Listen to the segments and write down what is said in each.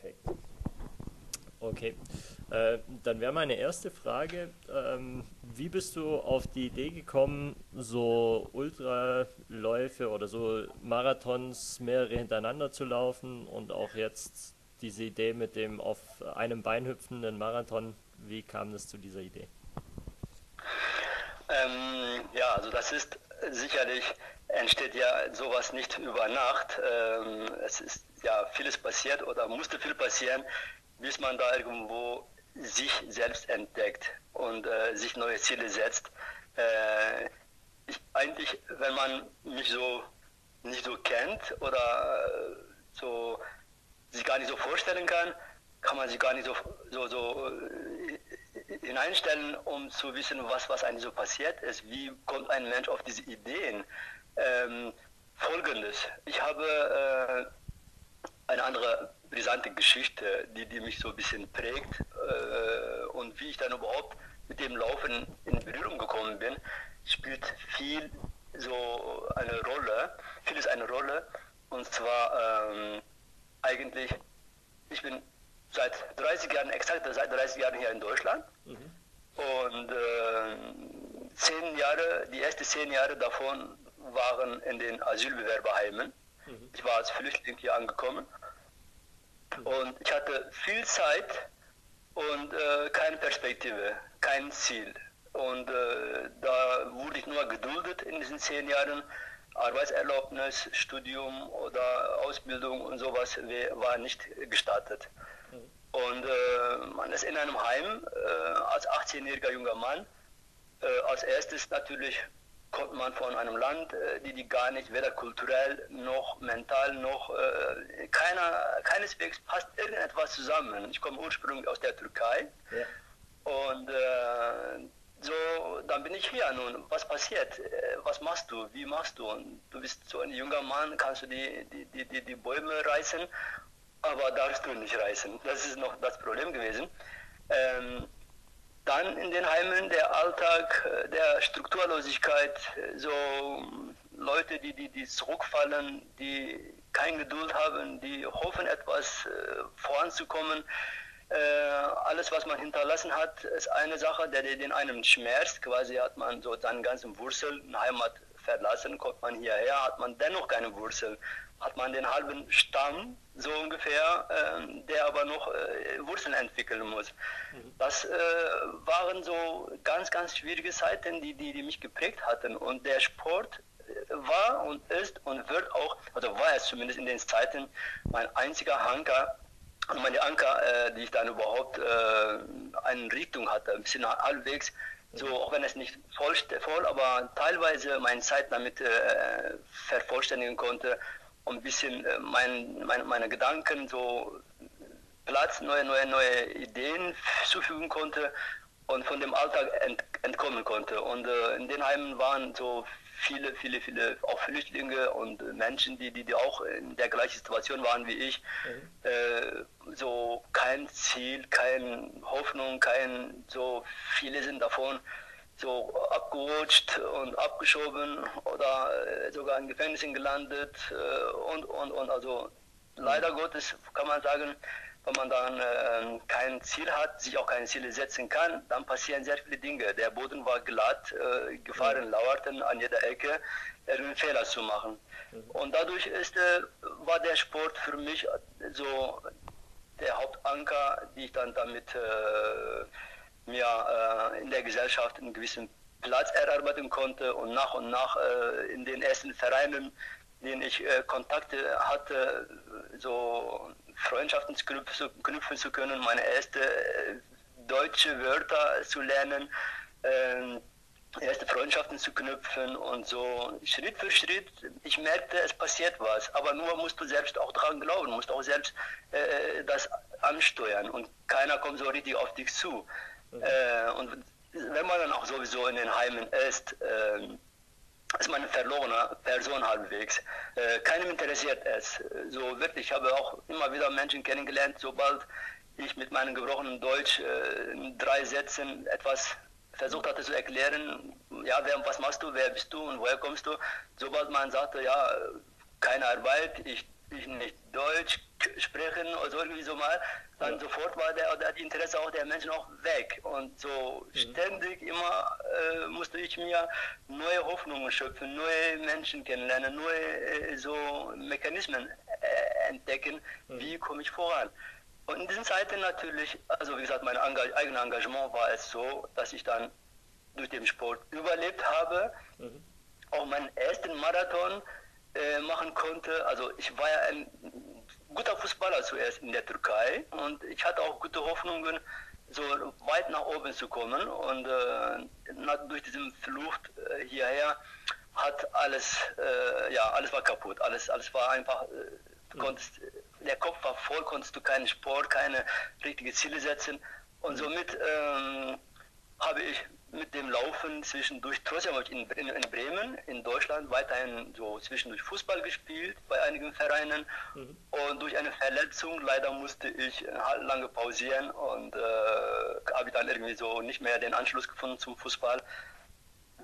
Perfekt. Okay, äh, dann wäre meine erste Frage, ähm, wie bist du auf die Idee gekommen, so Ultraläufe oder so Marathons mehrere hintereinander zu laufen und auch jetzt diese Idee mit dem auf einem Bein hüpfenden Marathon, wie kam es zu dieser Idee? Ähm, ja, also das ist sicherlich, entsteht ja sowas nicht über Nacht. Ähm, es ist ja vieles passiert oder musste viel passieren, bis man da irgendwo sich selbst entdeckt und äh, sich neue Ziele setzt. Äh, ich, eigentlich, wenn man mich so nicht so kennt oder äh, so sich gar nicht so vorstellen kann, kann man sich gar nicht so, so, so äh, hineinstellen, um zu wissen, was, was eigentlich so passiert ist. Wie kommt ein Mensch auf diese Ideen? Ähm, Folgendes, ich habe äh, eine andere brisante Geschichte, die, die mich so ein bisschen prägt äh, und wie ich dann überhaupt mit dem Laufen in Berührung gekommen bin, spielt viel so eine Rolle, vieles eine Rolle und zwar ähm, eigentlich, ich bin seit 30 Jahren, exakt seit 30 Jahren hier in Deutschland mhm. und äh, zehn Jahre, die ersten zehn Jahre davon waren in den Asylbewerberheimen. Mhm. Ich war als Flüchtling hier angekommen und ich hatte viel Zeit und äh, keine Perspektive, kein Ziel. Und äh, da wurde ich nur geduldet in diesen zehn Jahren. Arbeitserlaubnis, Studium oder Ausbildung und sowas war nicht gestartet. Mhm. Und äh, man ist in einem Heim äh, als 18-jähriger junger Mann. Äh, als erstes natürlich kommt man von einem Land, äh, die die gar nicht weder kulturell noch mental noch äh, keiner, keineswegs passt irgendetwas zusammen. Ich komme ursprünglich aus der Türkei ja. und äh, so, dann bin ich hier nun. Was passiert? Äh, was machst du? Wie machst du? Und du bist so ein junger Mann, kannst du die, die, die, die, die Bäume reißen, aber darfst du nicht reißen. Das ist noch das Problem gewesen. Ähm, dann in den Heimen der Alltag äh, der Strukturlosigkeit, äh, so Leute, die, die, die zurückfallen, die keine Geduld haben, die hoffen, etwas äh, voranzukommen. Alles, was man hinterlassen hat, ist eine Sache, der, den einem schmerzt. Quasi hat man so seine ganzen Wurzeln, Heimat verlassen, kommt man hierher, hat man dennoch keine Wurzeln hat man den halben Stamm, so ungefähr, äh, der aber noch äh, Wurzeln entwickeln muss. Mhm. Das äh, waren so ganz, ganz schwierige Zeiten, die, die, die mich geprägt hatten. Und der Sport äh, war und ist und wird auch, also war es zumindest in den Zeiten, mein einziger Anker, und meine Anker, äh, die ich dann überhaupt äh, eine Richtung hatte, ein bisschen halbwegs, so auch wenn es nicht voll, voll aber teilweise meine Zeit damit äh, vervollständigen konnte und ein bisschen äh, mein, mein, meine Gedanken so Platz, neue, neue, neue Ideen zufügen konnte und von dem Alltag ent, entkommen konnte. Und äh, in den Heimen waren so viele, viele, viele auch Flüchtlinge und Menschen, die, die, die auch in der gleichen Situation waren wie ich. Mhm. Äh, so kein Ziel, keine Hoffnung, kein, so viele sind davon so abgerutscht und abgeschoben oder äh, sogar in Gefängnissen gelandet äh, und, und, und. Also leider Gottes kann man sagen, wenn man dann äh, kein Ziel hat, sich auch keine Ziele setzen kann, dann passieren sehr viele Dinge. Der Boden war glatt, äh, Gefahren lauerten an jeder Ecke, einen Fehler zu machen. Mhm. Und dadurch ist, äh, war der Sport für mich so der Hauptanker, die ich dann damit äh, mir äh, in der Gesellschaft einen gewissen Platz erarbeiten konnte und nach und nach äh, in den ersten Vereinen, in denen ich äh, Kontakte hatte, so Freundschaften zu knüpfen, knüpfen zu können, meine erste äh, deutsche Wörter zu lernen, ähm, erste Freundschaften zu knüpfen und so Schritt für Schritt. Ich merkte, es passiert was, aber nur musst du selbst auch daran glauben, musst auch selbst äh, das ansteuern und keiner kommt so richtig auf dich zu. Äh, und wenn man dann auch sowieso in den Heimen ist, äh, ist man eine verlorene Person halbwegs. Äh, keinem interessiert es. So wirklich, ich habe auch immer wieder Menschen kennengelernt, sobald ich mit meinem gebrochenen Deutsch äh, in drei Sätzen etwas versucht hatte zu erklären, ja, wer, was machst du, wer bist du und woher kommst du, sobald man sagte, ja, keine Arbeit, ich ich nicht Deutsch sprechen oder so irgendwie so mal, dann ja. sofort war der, die Interesse auch der Menschen auch weg. Und so mhm. ständig immer äh, musste ich mir neue Hoffnungen schöpfen, neue Menschen kennenlernen, neue äh, so Mechanismen äh, entdecken, mhm. wie komme ich voran. Und in diesen Zeiten natürlich, also wie gesagt, mein Engag eigenes Engagement war es so, dass ich dann durch den Sport überlebt habe. Mhm. Auch meinen ersten Marathon äh, machen konnte. Also ich war ja ein guter Fußballer zuerst in der Türkei und ich hatte auch gute Hoffnungen, so weit nach oben zu kommen. Und äh, durch diesen Flucht äh, hierher hat alles, äh, ja, alles war kaputt. Alles, alles war einfach, äh, mhm. konntest, der Kopf war voll, konntest du keinen Sport, keine richtigen Ziele setzen. Und somit ähm, habe ich mit dem Laufen zwischendurch, trotzdem habe ich in, in, in, Bremen, in Deutschland, weiterhin so zwischendurch Fußball gespielt bei einigen Vereinen. Mhm. Und durch eine Verletzung leider musste ich halt lange pausieren und äh, habe dann irgendwie so nicht mehr den Anschluss gefunden zum Fußball.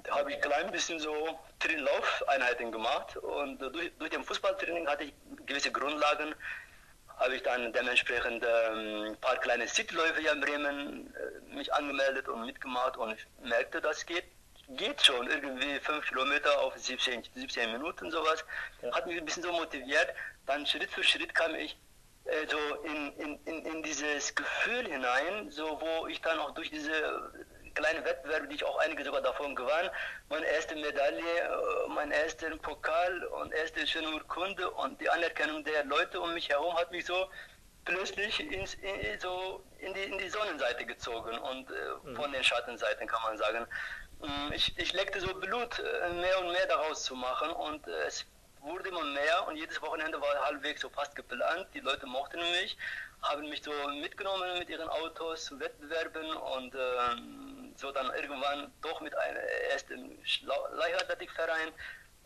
Da habe ich ein klein bisschen so Laufeinheiten gemacht und durch, durch den Fußballtraining hatte ich gewisse Grundlagen habe ich dann dementsprechend ein ähm, paar kleine Cityläufe hier in Bremen äh, mich angemeldet und mitgemacht und merkte, das geht, geht schon irgendwie fünf Kilometer auf 17, 17 Minuten sowas. Hat mich ein bisschen so motiviert. Dann Schritt für Schritt kam ich äh, so in, in, in, in dieses Gefühl hinein, so wo ich dann auch durch diese kleine Wettbewerbe, die ich auch einige sogar davon gewann. Meine erste Medaille, äh, mein ersten Pokal und erste schöne Urkunde und die Anerkennung der Leute um mich herum hat mich so plötzlich ins, in, so in die, in die Sonnenseite gezogen und äh, mhm. von den Schattenseiten kann man sagen. Mm, ich, ich legte so Blut, äh, mehr und mehr daraus zu machen und äh, es wurde immer mehr und jedes Wochenende war halbwegs so fast geplant. Die Leute mochten mich, haben mich so mitgenommen mit ihren Autos zu Wettbewerben und ähm, so dann irgendwann doch mit einem ersten Leichtathletikverein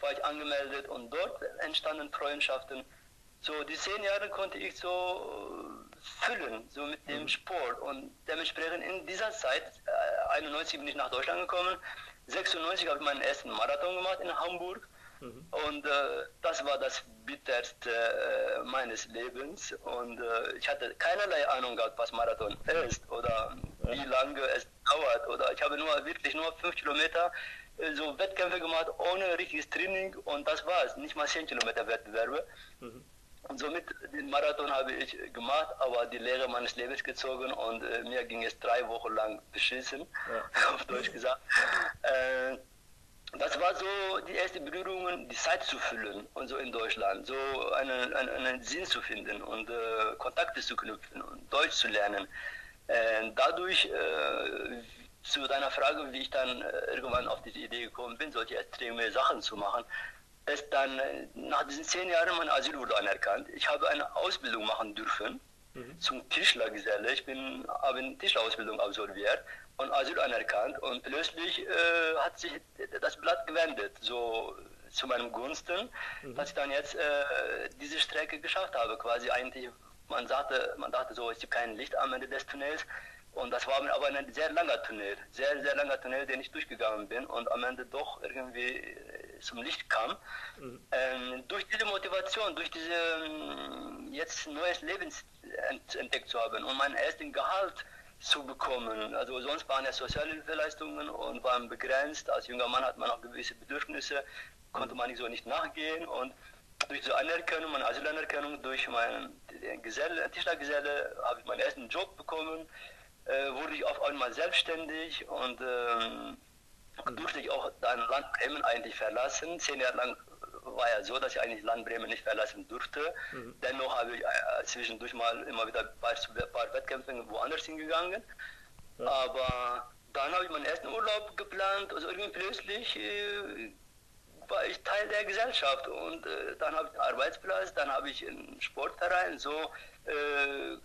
war ich angemeldet und dort entstanden Freundschaften. So die zehn Jahre konnte ich so füllen, so mit dem mhm. Sport und dementsprechend in dieser Zeit, äh, 91 bin ich nach Deutschland gekommen, 96 habe ich meinen ersten Marathon gemacht in Hamburg Mhm. Und äh, das war das bitterste äh, meines Lebens. Und äh, ich hatte keinerlei Ahnung gehabt, was Marathon ist oder. Wie lange es dauert. Oder ich habe nur wirklich nur fünf Kilometer äh, so Wettkämpfe gemacht ohne richtiges Training und das war's. Nicht mal zehn Kilometer Wettbewerbe. Mhm. Und somit den Marathon habe ich gemacht, aber die Lehre meines Lebens gezogen und äh, mir ging es drei Wochen lang beschissen, ja. auf Deutsch gesagt. Äh, das war so die erste Berührung, die Zeit zu füllen und so in Deutschland, so einen, einen, einen Sinn zu finden und äh, Kontakte zu knüpfen und Deutsch zu lernen. Äh, dadurch äh, zu deiner Frage, wie ich dann äh, irgendwann auf diese Idee gekommen bin, solche extreme Sachen zu machen, ist dann nach diesen zehn Jahren mein Asyl wurde anerkannt. Ich habe eine Ausbildung machen dürfen mhm. zum Tischlergeselle. Ich bin, habe eine Tischlerausbildung absolviert und Asyl anerkannt und plötzlich äh, hat sich das Blatt gewendet, so zu meinem Gunsten, mhm. dass ich dann jetzt äh, diese Strecke geschafft habe. Quasi eigentlich, man sagte, man dachte so, es gibt kein Licht am Ende des Tunnels. Und das war aber ein sehr langer Tunnel, sehr, sehr langer Tunnel, den ich durchgegangen bin und am Ende doch irgendwie äh, zum Licht kam. Mhm. Ähm, durch diese Motivation, durch diese ähm, jetzt neues Leben entdeckt zu haben und meinen ersten Gehalt zu bekommen. Also sonst waren ja Sozialhilfeleistungen und waren begrenzt. Als junger Mann hat man auch gewisse Bedürfnisse, konnte man nicht so nicht nachgehen und durch diese Anerkennung, meine Asylanerkennung, durch meinen Geselle, Tischlergeselle habe ich meinen ersten Job bekommen, äh, wurde ich auf einmal selbstständig und ähm, durfte ich auch dann Land Bremen eigentlich verlassen. Zehn Jahre lang war ja so, dass ich eigentlich Land Bremen nicht verlassen durfte. Mhm. Dennoch habe ich äh, zwischendurch mal immer wieder ein paar, paar Wettkämpfe woanders hingegangen. Ja. Aber dann habe ich meinen ersten Urlaub geplant, also irgendwie plötzlich äh, war ich Teil der Gesellschaft und äh, dann habe ich Arbeitsplatz, dann habe ich einen Sportverein, so äh,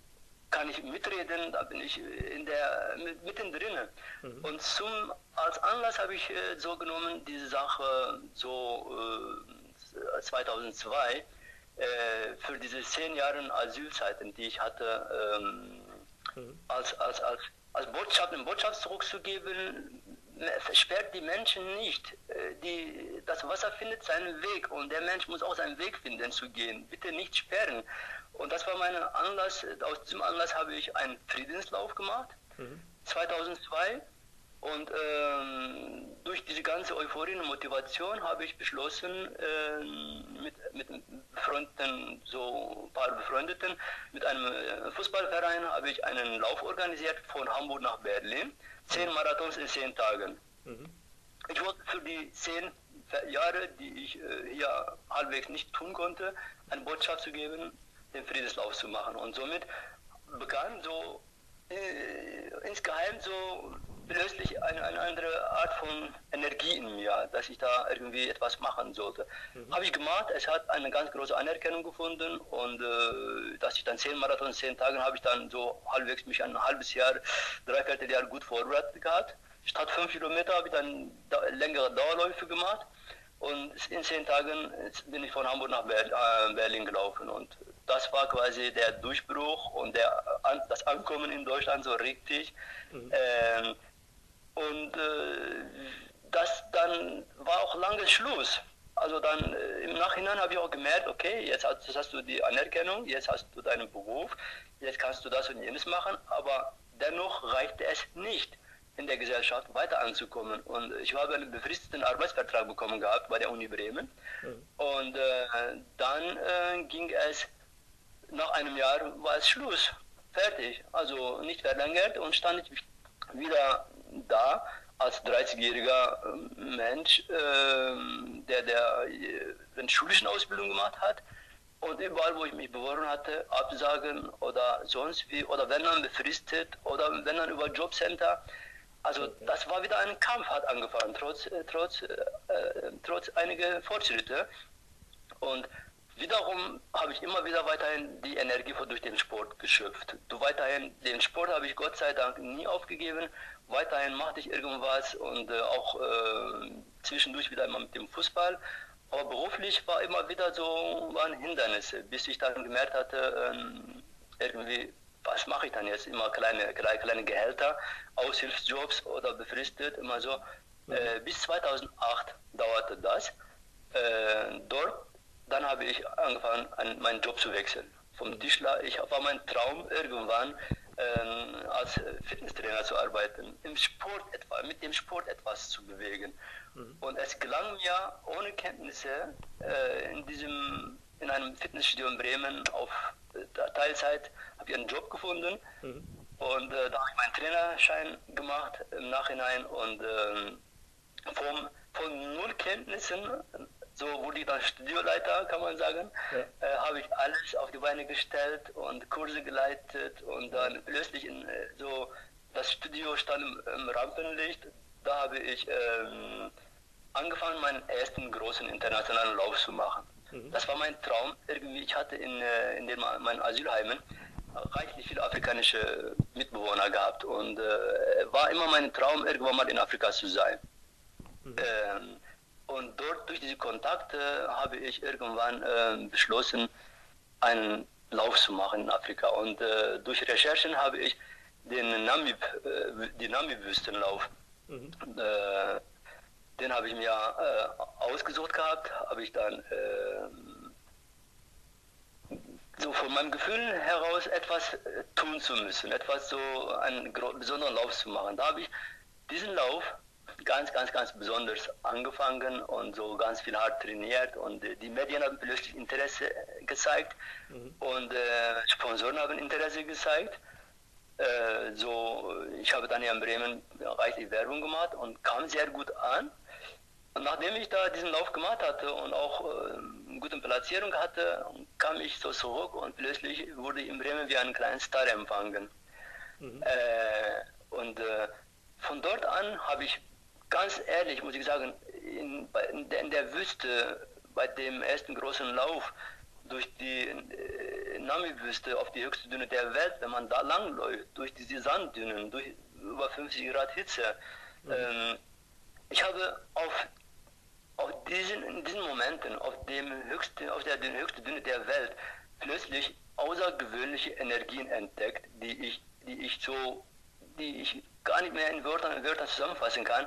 kann ich mitreden, da bin ich in der, mittendrin. Mhm. Und zum, als Anlass habe ich äh, so genommen, diese Sache so äh, 2002 äh, für diese zehn Jahre Asylzeiten, die ich hatte, ähm, mhm. als, als, als, als Botschaft, einen Botschaftsdruck zu geben, versperrt die Menschen nicht. Äh, die, das Wasser findet seinen Weg und der Mensch muss auch seinen Weg finden zu gehen. Bitte nicht sperren. Und das war mein Anlass. Aus diesem Anlass habe ich einen Friedenslauf gemacht, mhm. 2002. Und ähm, durch diese ganze Euphorie und Motivation habe ich beschlossen, äh, mit, mit Freunden, so ein paar Befreundeten, mit einem äh, Fußballverein habe ich einen Lauf organisiert von Hamburg nach Berlin. Zehn. Marathons in zehn Tagen. Mhm. Ich wollte für die zehn Jahre, die ich äh, hier halbwegs nicht tun konnte, eine Botschaft zu geben, den Friedenslauf zu machen. Und somit begann so äh, insgeheim so plötzlich eine, eine, andere Art von Energie in mir, dass ich da irgendwie etwas machen sollte. Mhm. Habe ich gemacht, es hat eine ganz große Anerkennung gefunden und äh, dass ich dann zehn Marathon, zehn Tagen habe ich dann so halbwegs mich ein halbes Jahr, dreiviertel Jahr gut vorbereitet gehabt. Statt fünf Kilometer habe ich dann da, längere Dauerläufe gemacht und in zehn Tagen bin ich von Hamburg nach äh, Berlin gelaufen und das war quasi der Durchbruch und der, das Ankommen in Deutschland so richtig. Mhm. Ähm, und äh, das dann war auch lange Schluss. Also dann äh, im Nachhinein habe ich auch gemerkt, okay, jetzt hast, jetzt hast, du die Anerkennung, jetzt hast du deinen Beruf, jetzt kannst du das und jenes machen, aber dennoch reichte es nicht in der Gesellschaft weiter anzukommen. Und ich habe einen befristeten Arbeitsvertrag bekommen gehabt bei der Uni Bremen. Mhm. Und äh, dann äh, ging es, nach einem Jahr war es Schluss, fertig, also nicht verlängert und stand ich wieder da als 30-jähriger ähm, Mensch, ähm, der, der äh, eine schulische Ausbildung gemacht hat und überall, wo ich mich beworben hatte, absagen oder sonst wie, oder wenn dann befristet oder wenn dann über Jobcenter. Also das war wieder ein Kampf, hat angefangen, trotz, äh, trotz, äh, trotz einiger Fortschritte. Und wiederum habe ich immer wieder weiterhin die Energie durch den Sport geschöpft. Du weiterhin, den Sport habe ich Gott sei Dank nie aufgegeben weiterhin machte ich irgendwas und äh, auch äh, zwischendurch wieder immer mit dem Fußball. Aber beruflich war immer wieder so waren Hindernisse, bis ich dann gemerkt hatte, ähm, irgendwie, was mache ich dann jetzt? Immer kleine, kleine, kleine Gehälter, Aushilfsjobs oder befristet, immer so. Mhm. Äh, bis 2008 dauerte das. Äh, dort, dann habe ich angefangen, an, meinen Job zu wechseln. Vom mhm. Tischler, ich war mein Traum irgendwann ähm, als Fitnesstrainer zu arbeiten, im Sport etwa, mit dem Sport etwas zu bewegen. Mhm. Und es gelang mir ohne Kenntnisse äh, in diesem in einem Fitnessstudio in Bremen auf äh, Teilzeit habe ich einen Job gefunden mhm. und äh, da habe ich meinen Trainerschein gemacht im Nachhinein und ähm, vom, von null Kenntnissen so wurde ich dann Studioleiter, kann man sagen. Ja. Äh, habe ich alles auf die Beine gestellt und Kurse geleitet und dann plötzlich in, äh, so das Studio stand im, im Rampenlicht. Da habe ich ähm, angefangen, meinen ersten großen internationalen Lauf zu machen. Mhm. Das war mein Traum. Irgendwie, ich hatte in, äh, in den, meinen Asylheimen reichlich viele afrikanische Mitbewohner gehabt und äh, war immer mein Traum, irgendwann mal in Afrika zu sein. Mhm. Ähm, und dort, durch diese Kontakte, habe ich irgendwann äh, beschlossen, einen Lauf zu machen in Afrika. Und äh, durch Recherchen habe ich den Namib, äh, die Namib-Wüstenlauf, mhm. Äh, den habe ich mir äh, ausgesucht gehabt, habe ich dann äh, so von meinem Gefühl heraus etwas tun zu müssen, etwas so einen besonderen Lauf zu machen. Da habe ich diesen Lauf ganz, ganz, ganz besonders angefangen und so ganz viel hart trainiert und äh, die Medien haben plötzlich Interesse gezeigt mhm. und äh, Sponsoren haben Interesse gezeigt. Äh, so, ich habe dann hier in Bremen reichlich Werbung gemacht und kam sehr gut an. Und nachdem ich da diesen Lauf gemacht hatte und auch äh, eine gute Platzierung hatte, kam ich so zurück und plötzlich wurde in Bremen wie ein kleiner Star empfangen. Mhm. Äh, und äh, von dort an habe ich ganz ehrlich muss ich sagen, in, in, der, Wüste, bei dem ersten großen Lauf durch die äh, Nami-Wüste auf die höchste Düne der Welt, wenn man da langläuft, durch diese Sanddünen, durch über 50 Grad Hitze, mhm. ähm, ich habe auf, auf diesen, in diesen Momenten, auf, dem höchsten, auf der höchsten Düne der Welt, plötzlich außergewöhnliche Energien entdeckt, die ich, die ich so die ich gar nicht mehr in Wörtern, in Wörtern zusammenfassen kann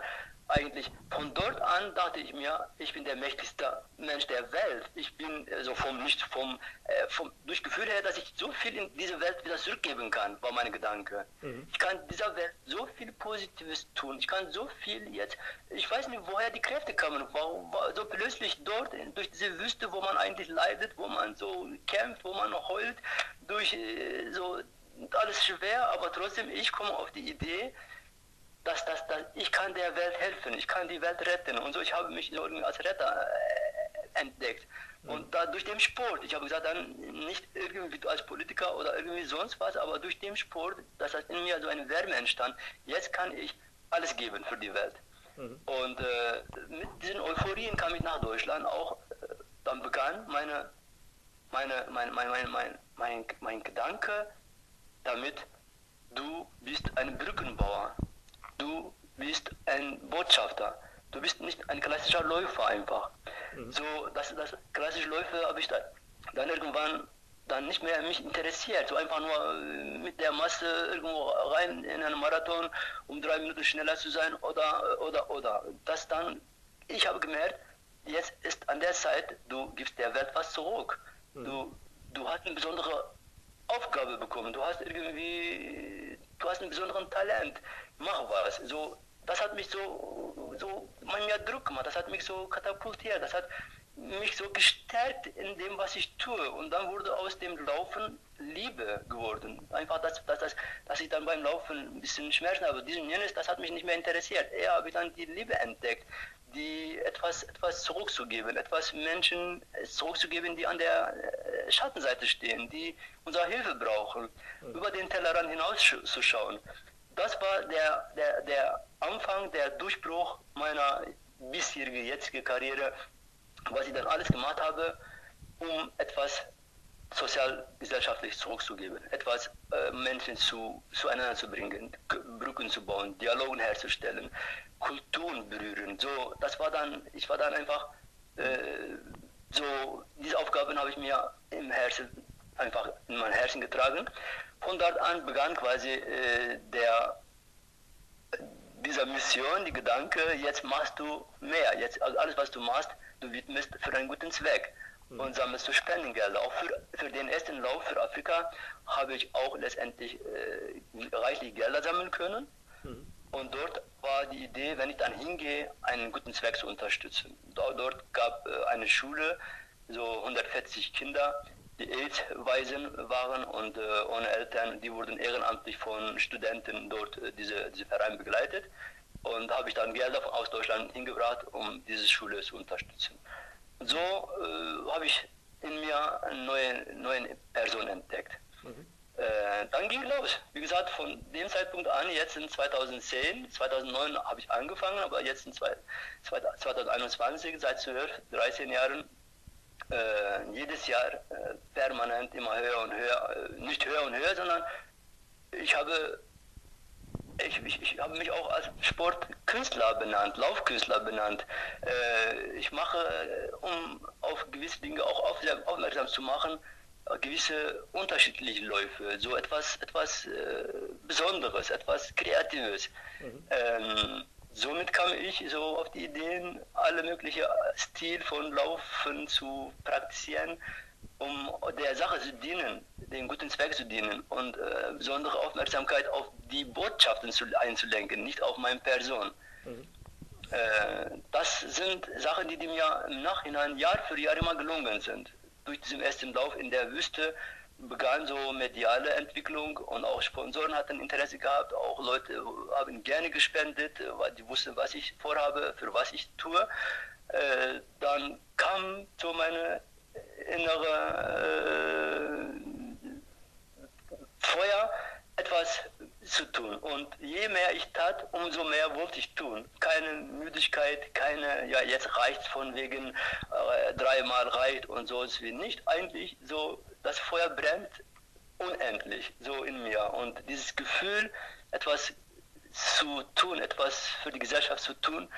eigentlich von dort an dachte ich mir, ich bin der mächtigste Mensch der Welt. Ich bin also vom nicht vom, äh, vom durch Gefühl her, dass ich so viel in diese Welt wieder zurückgeben kann, war mein Gedanke. Mhm. Ich kann dieser Welt so viel Positives tun. Ich kann so viel jetzt. Ich weiß nicht, woher die Kräfte kamen. Warum war so plötzlich dort durch diese Wüste, wo man eigentlich leidet, wo man so kämpft, wo man heult, durch äh, so alles schwer, aber trotzdem ich komme auf die Idee dass, dass, dass ich kann der Welt helfen, ich kann die Welt retten. Und so, ich habe mich als Retter äh, entdeckt. Mhm. Und da durch den Sport, ich habe gesagt, dann nicht irgendwie als Politiker oder irgendwie sonst was, aber durch den Sport, dass das in mir so eine Wärme entstand. Jetzt kann ich alles geben für die Welt. Mhm. Und äh, mit diesen Euphorien kam ich nach Deutschland auch. Äh, dann begann meine, meine, mein, mein, mein, mein, mein, mein Gedanke damit, du bist ein Brückenbauer du bist ein Botschafter. Du bist nicht ein klassischer Läufer einfach. Mhm. So, das, das klassische Läufer habe ich da, dann irgendwann dann nicht mehr mich interessiert. So einfach nur äh, mit der Masse irgendwo rein in einen Marathon, um drei Minuten schneller zu sein oder, oder, oder. Das dann, ich habe gemerkt, jetzt ist an der Zeit, du gibst der Welt was zurück. Mhm. Du, du hast eine besondere Aufgabe bekommen. Du hast irgendwie, du hast einen besonderen Talent mach was. So, das hat mich so, so man mir Druck gemacht, das hat mich so katapultiert, das hat mich so gestärkt in dem, was ich tue. Und dann wurde aus dem Laufen Liebe geworden. Einfach, dass, dass, dass, dass ich dann beim Laufen ein bisschen Schmerzen habe. Diesen jenes, das hat mich nicht mehr interessiert. Eher habe ich dann die Liebe entdeckt, die etwas, etwas zurückzugeben, etwas Menschen zurückzugeben, die an der äh, Schattenseite stehen, die unsere Hilfe brauchen, über den Tellerrand hinauszuschauen das war der, der, der Anfang, der Durchbruch meiner bisherigen, jetzigen Karriere, was ich dann alles gemacht habe, um etwas sozial-gesellschaftlich zurückzugeben, etwas äh, Menschen zu, zueinander zu bringen, Brücken zu bauen, Dialogen herzustellen, Kulturen berühren. So, das war dann, ich war dann einfach, äh, so, diese Aufgaben habe ich mir im Herzen, einfach in mein Herzen getragen von dort an begann quasi äh, der, dieser Mission, die Gedanke, jetzt machst du mehr. Jetzt, also alles, was du machst, du widmest für einen guten Zweck mhm. und sammelst du Spendengelder. Auch für, für den ersten Lauf für Afrika habe ich auch letztendlich äh, reichlich Gelder sammeln können. Mhm. Und dort war die Idee, wenn ich dann hingehe, einen guten Zweck zu unterstützen. Dort, dort gab äh, eine Schule, so 140 Kinder, die AIDS-Waisen waren und äh, ohne Eltern, die wurden ehrenamtlich von Studenten dort äh, diese, diese Verein begleitet und habe ich dann Gelder aus Deutschland hingebracht, um diese Schule zu unterstützen. So äh, habe ich in mir eine neue, neue Person entdeckt. Mhm. Äh, dann ging los. Wie gesagt, von dem Zeitpunkt an, jetzt in 2010, 2009 habe ich angefangen, aber jetzt in 2021, seit 12, 13 Jahren, äh, jedes Jahr äh, permanent immer höher und höher, äh, nicht höher und höher, sondern ich habe, ich, ich, ich habe mich auch als Sportkünstler benannt, Laufkünstler benannt. Äh, ich mache, äh, um auf gewisse Dinge auch aufmerksam zu machen, äh, gewisse unterschiedliche Läufe, so etwas, etwas Besonderes, etwas Kreatives. Mhm. Ähm, somit kam ich so auf die Ideen, alle möglichen Stil von Laufen zu praktizieren, um der Sache zu dienen, den guten Zweck zu dienen und äh, besondere Aufmerksamkeit auf die Botschaften zu, einzulenken, nicht auf meine Person. Mhm. Äh, das sind Sachen, die, die mir im Nachhinein Jahr für Jahr immer gelungen sind. Durch diesen ersten Lauf in der Wüste begann so mediale Entwicklung und auch Sponsoren hatten Interesse gehabt, auch Leute haben gerne gespendet, weil die wussten, was ich vorhabe, für was ich tue. Äh, dann kam so meine innere äh, Feuer, etwas zu tun. Und je mehr ich tat, umso mehr wollte ich tun. Keine Müdigkeit, keine, ja, jetzt reicht von wegen äh, dreimal reicht und so ist wie nicht. Eigentlich so das Feuer brennt unendlich so in mir. Und dieses Gefühl, etwas zu tun, etwas für die Gesellschaft zu tun,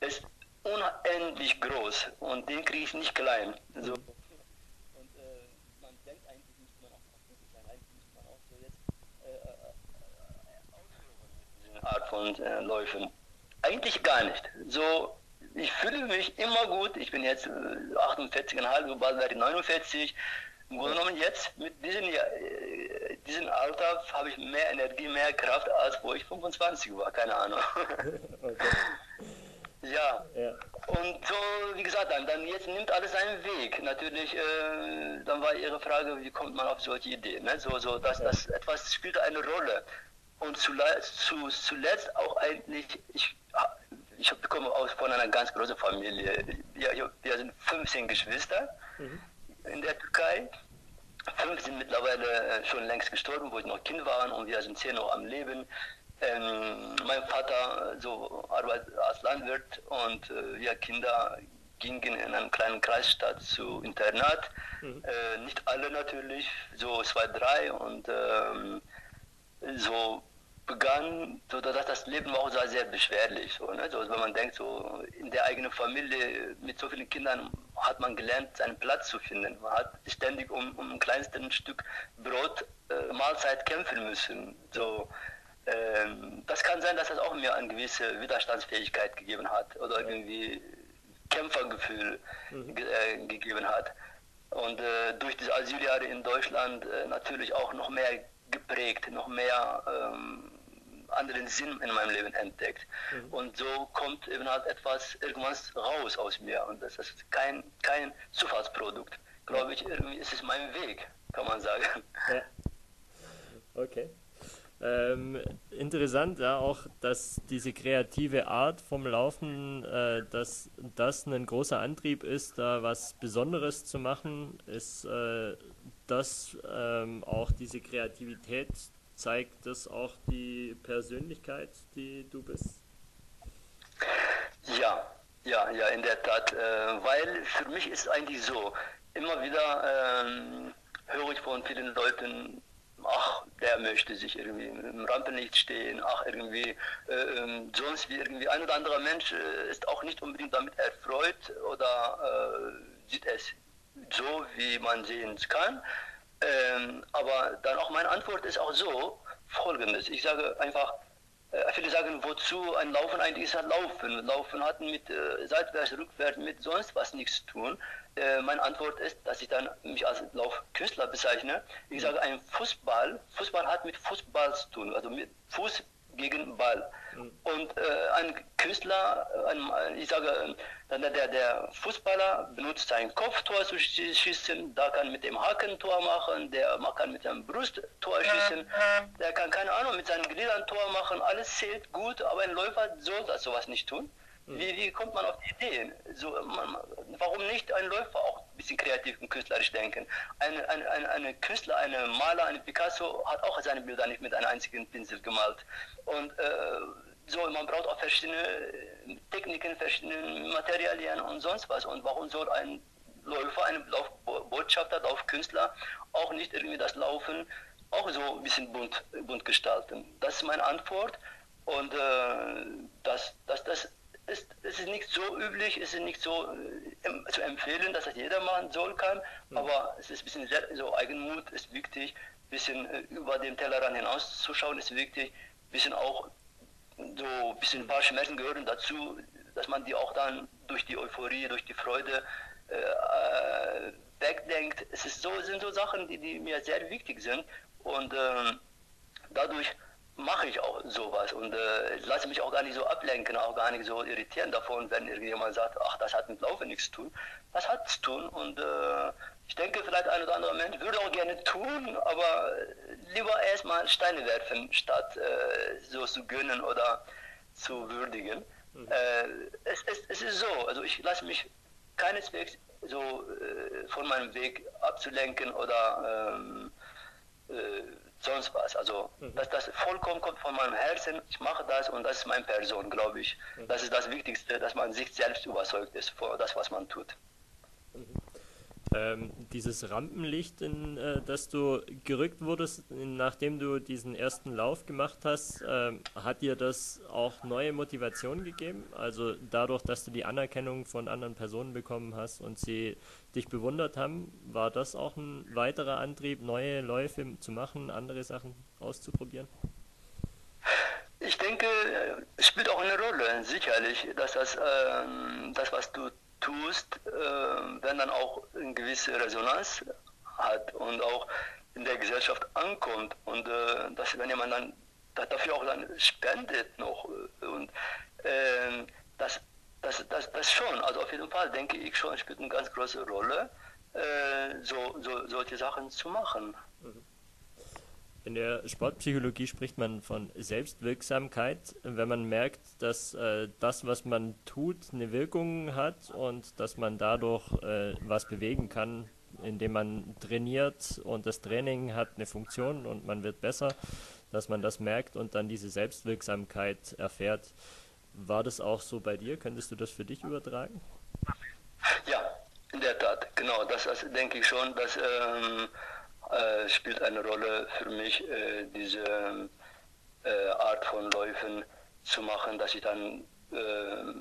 ist unendlich groß und den kriege ich nicht klein. So. Und äh, man denkt eigentlich nicht man auch, eigentlich müsste man auch so jetzt äh, äh, äh, ausführen. Marathonläufen? Eigentlich gar nicht. So, ich fühle mich immer gut. Ich bin jetzt 48,5, bald werde ich 49. Im Grunde genommen jetzt mit diesem, äh, diesem Alter habe ich mehr Energie, mehr Kraft, als wo ich 25 war, keine Ahnung. okay. Ja. ja. Und so, wie gesagt, dann, dann jetzt nimmt alles seinen Weg. Natürlich, äh, dann war Ihre Frage, wie kommt man auf solche Ideen? Ne? So, so, dass ja. das etwas spielt eine Rolle. Und zuletzt, zu, zuletzt auch eigentlich, ich, ich komme aus von einer ganz großen Familie. Wir, wir sind 15 Geschwister mhm. In der Türkei. Fünf sind mittlerweile äh, schon längst gestorben, wo ich noch Kind war, und wir sind zehn noch am Leben. Ähm, mein Vater so arbeitet als Landwirt und äh, wir Kinder gingen in einer kleinen Kreisstadt zu Internat. Mhm. Äh, nicht alle natürlich, so zwei, drei und ähm, so begann, so dass das Leben auch sehr, sehr beschwerlich. So, ne? so, wenn man denkt, so in der eigenen Familie mit so vielen Kindern hat man gelernt, seinen Platz zu finden. Man hat ständig um, um ein kleines Stück Brot, äh, Mahlzeit kämpfen müssen. So, ähm, das kann sein, dass das auch mir eine gewisse Widerstandsfähigkeit gegeben hat oder irgendwie Kämpfergefühl mhm. ge äh, gegeben hat. Und äh, durch diese Asyljahre in Deutschland äh, natürlich auch noch mehr geprägt, noch mehr ähm, anderen Sinn in meinem Leben entdeckt. Mhm. Und so kommt eben halt etwas irgendwas raus aus mir. Und das ist kein, kein Zufallsprodukt. Glaube ich, irgendwie ist es mein Weg, kann man sagen. Ja. Okay. Ähm, interessant ja auch, dass diese kreative Art vom Laufen, äh, dass das ein großer Antrieb ist, da was Besonderes zu machen, ist, äh, dass ähm, auch diese Kreativität zeigt, das auch die Persönlichkeit, die du bist. Ja, ja, ja, in der Tat, äh, weil für mich ist eigentlich so, immer wieder ähm, höre ich von vielen Leuten, ach, der möchte sich irgendwie im Rampenlicht stehen, ach, irgendwie, äh, ähm, sonst wie irgendwie ein oder anderer Mensch äh, ist auch nicht unbedingt damit erfreut oder äh, sieht es so, wie man sehen kann. Ähm, aber dann auch meine Antwort ist auch so, folgendes, ich sage einfach, äh, viele sagen, wozu ein Laufen eigentlich ist, halt Laufen. Laufen hat mit äh, seitwärts, rückwärts, mit sonst was nichts zu tun. Äh, meine Antwort ist, dass ich dann mich als Laufkünstler bezeichne. Ich mhm. sage, ein Fußball, Fußball hat mit Fußball zu tun, also mit Fuß gegen Ball. Mhm. Und äh, ein Künstler, ein, ich sage, dann der, der Fußballer benutzt sein Kopftor zu schießen, da kann mit dem Hakentor machen, der kann mit dem Brusttor schießen, der kann keine Ahnung mit seinen Gliedern Tor machen, alles zählt gut, aber ein Läufer soll das sowas nicht tun. Hm. Wie, wie kommt man auf die Ideen? So, man, warum nicht ein Läufer auch ein bisschen kreativ und künstlerisch denken? Ein, ein, ein, eine Künstler, ein Maler, ein Picasso hat auch seine Bilder nicht mit einem einzigen Pinsel gemalt. Und äh, so, man braucht auch verschiedene Techniken, verschiedene Materialien und sonst was. Und warum soll ein Läufer, ein Laufbotschafter, Laufkünstler auch nicht irgendwie das Laufen auch so ein bisschen bunt, bunt gestalten? Das ist meine Antwort. Und äh, das, das, das ist, es ist nicht so üblich, es ist nicht so äh, zu empfehlen, dass das jeder machen soll kann, mhm. aber es ist ein bisschen sehr, so Eigenmut ist wichtig, ein bisschen äh, über den Tellerrand hinauszuschauen ist wichtig, ein bisschen auch so ein bisschen ein paar Schmerzen gehören dazu, dass man die auch dann durch die Euphorie, durch die Freude äh, äh wegdenkt. Es ist so, sind so Sachen, die, die mir sehr wichtig sind und ähm, dadurch mache ich auch sowas und äh, lasse mich auch gar nicht so ablenken, auch gar nicht so irritieren davon, wenn irgendjemand sagt, ach, das hat mit Laufen nichts zu tun. Das hat zu tun und äh, ich denke, vielleicht ein oder andere Mensch würde auch gerne tun, aber lieber erstmal Steine werfen, statt äh, so zu gönnen oder zu würdigen. Mhm. Äh, es, es, es, ist so, also ich lasse mich keineswegs so äh, von meinem Weg abzulenken oder ähm, äh, sonst was. Also mhm. das, das vollkommen kommt von meinem Herzen. Ich mache das und das ist meine Person, glaube ich. Mhm. Das ist das Wichtigste, dass man sich selbst überzeugt ist vor das, was man tut. Ähm, dieses Rampenlicht, in äh, das du gerückt wurdest, nachdem du diesen ersten Lauf gemacht hast, äh, hat dir das auch neue Motivation gegeben? Also dadurch, dass du die Anerkennung von anderen Personen bekommen hast und sie dich bewundert haben, war das auch ein weiterer Antrieb, neue Läufe zu machen, andere Sachen auszuprobieren? Ich denke, es spielt auch eine Rolle, sicherlich, dass das, ähm, das was du tust, äh, wenn dann auch eine gewisse Resonanz hat und auch in der Gesellschaft ankommt und äh, dass wenn jemand dann dafür auch dann spendet noch äh, und äh, das, das, das, das schon, also auf jeden Fall denke ich schon, spielt eine ganz große Rolle, äh, so, so, solche Sachen zu machen. Mhm. In der Sportpsychologie spricht man von Selbstwirksamkeit, wenn man merkt, dass äh, das, was man tut, eine Wirkung hat und dass man dadurch äh, was bewegen kann, indem man trainiert und das Training hat eine Funktion und man wird besser, dass man das merkt und dann diese Selbstwirksamkeit erfährt. War das auch so bei dir? Könntest du das für dich übertragen? Ja, in der Tat, genau. Das, das denke ich schon. dass. ähm, äh, spielt eine Rolle für mich, äh, diese äh, Art von Läufen zu machen, dass ich dann, äh,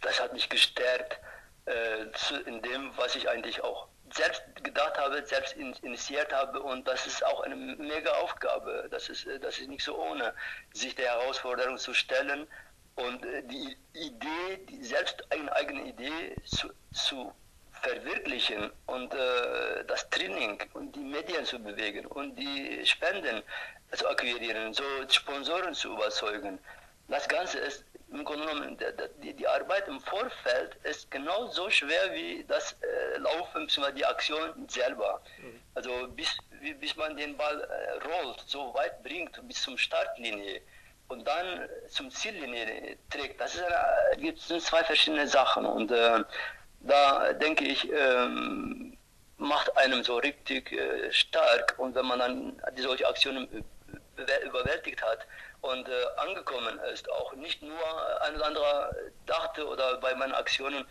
das hat mich gestärkt äh, zu, in dem, was ich eigentlich auch selbst gedacht habe, selbst in, initiiert habe und das ist auch eine mega Aufgabe. Das ist, das ist nicht so ohne, sich der Herausforderung zu stellen und die Idee, die selbst eine eigene Idee zu, zu verwirklichen und äh, das Training und die Medien zu bewegen und die Spenden zu akquirieren, so Sponsoren zu überzeugen. Das Ganze ist im Grunde genommen, die, die Arbeit im Vorfeld ist genauso schwer wie das äh, Laufen bzw. die Aktion selber. Mhm. Also bis, bis man den Ball äh, rollt, so weit bringt bis zum Startlinie und dann zum Ziellinie trägt, das ist eine, gibt sind zwei verschiedene Sachen und äh, da denke ich, ähm, macht einem so richtig äh, stark. Und wenn man dann solche Aktionen überwältigt hat und äh, angekommen ist, auch nicht nur ein oder anderer dachte oder bei meinen Aktionen,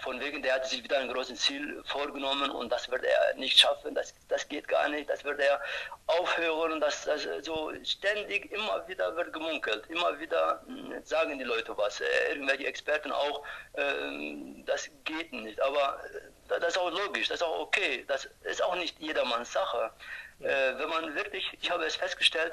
von wegen, der hat sich wieder ein großes Ziel vorgenommen und das wird er nicht schaffen, das, das geht gar nicht, das wird er aufhören, das, das so ständig immer wieder wird gemunkelt, immer wieder hm, sagen die Leute was, äh, irgendwelche Experten auch, äh, das geht nicht, aber äh, das ist auch logisch, das ist auch okay, das ist auch nicht jedermanns Sache. Äh, wenn man wirklich, ich habe es festgestellt,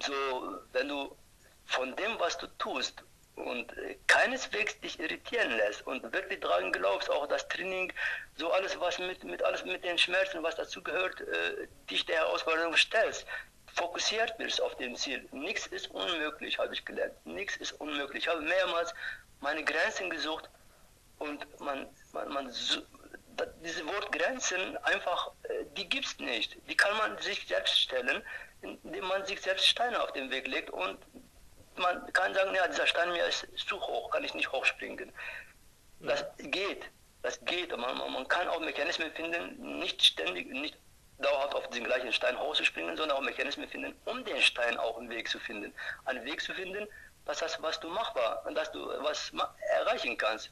so, wenn du von dem, was du tust, und äh, keineswegs dich irritieren lässt und wirklich daran glaubst, auch das Training, so alles, was mit, mit alles mit den Schmerzen, was dazu gehört, äh, dich der Herausforderung stellst, fokussiert bist auf dem Ziel. Nichts ist unmöglich, habe ich gelernt. Nichts ist unmöglich. Ich habe mehrmals meine Grenzen gesucht und man, man, man diese Wort Grenzen einfach, äh, die gibt es nicht. Die kann man sich selbst stellen, indem man sich selbst Steine auf den Weg legt und man kann sagen, ja, dieser Stein mir ist zu hoch, kann ich nicht hochspringen. Das geht, das geht. Man, man kann auch Mechanismen finden, nicht ständig, nicht dauerhaft auf den gleichen Stein hochzuspringen, sondern auch Mechanismen finden, um den Stein auch einen Weg zu finden. Einen Weg zu finden, was, das, was du machbar, dass du was erreichen kannst.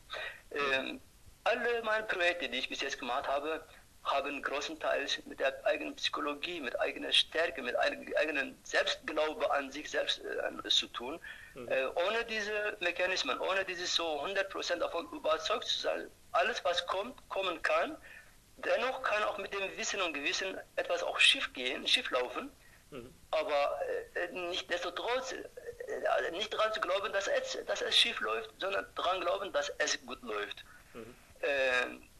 Ähm, alle meine Projekte, die ich bis jetzt gemacht habe, haben großenteils mit der eigenen Psychologie, mit eigener Stärke, mit eigenen Selbstglaube an sich selbst äh, zu tun. Mhm. Äh, ohne diese Mechanismen, ohne dieses so 100% davon überzeugt zu sein, alles was kommt, kommen kann, dennoch kann auch mit dem Wissen und Gewissen etwas auch schief gehen, schief laufen. Mhm. Aber äh, nicht destotrotz, äh, nicht daran zu glauben, dass es, dass es schief läuft, sondern daran glauben, dass es gut läuft. Mhm.